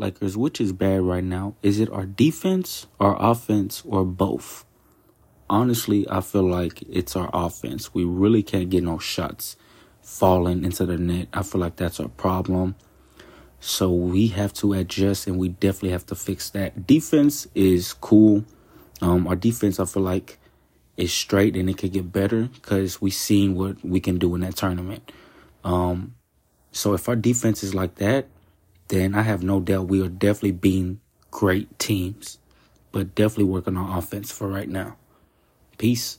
Lakers, which is bad right now? Is it our defense, our offense, or both? Honestly, I feel like it's our offense. We really can't get no shots falling into the net. I feel like that's our problem. So we have to adjust and we definitely have to fix that. Defense is cool. Um, our defense, I feel like, is straight and it could get better because we seen what we can do in that tournament. Um, so if our defense is like that, then I have no doubt we are definitely being great teams, but definitely working on offense for right now. Peace.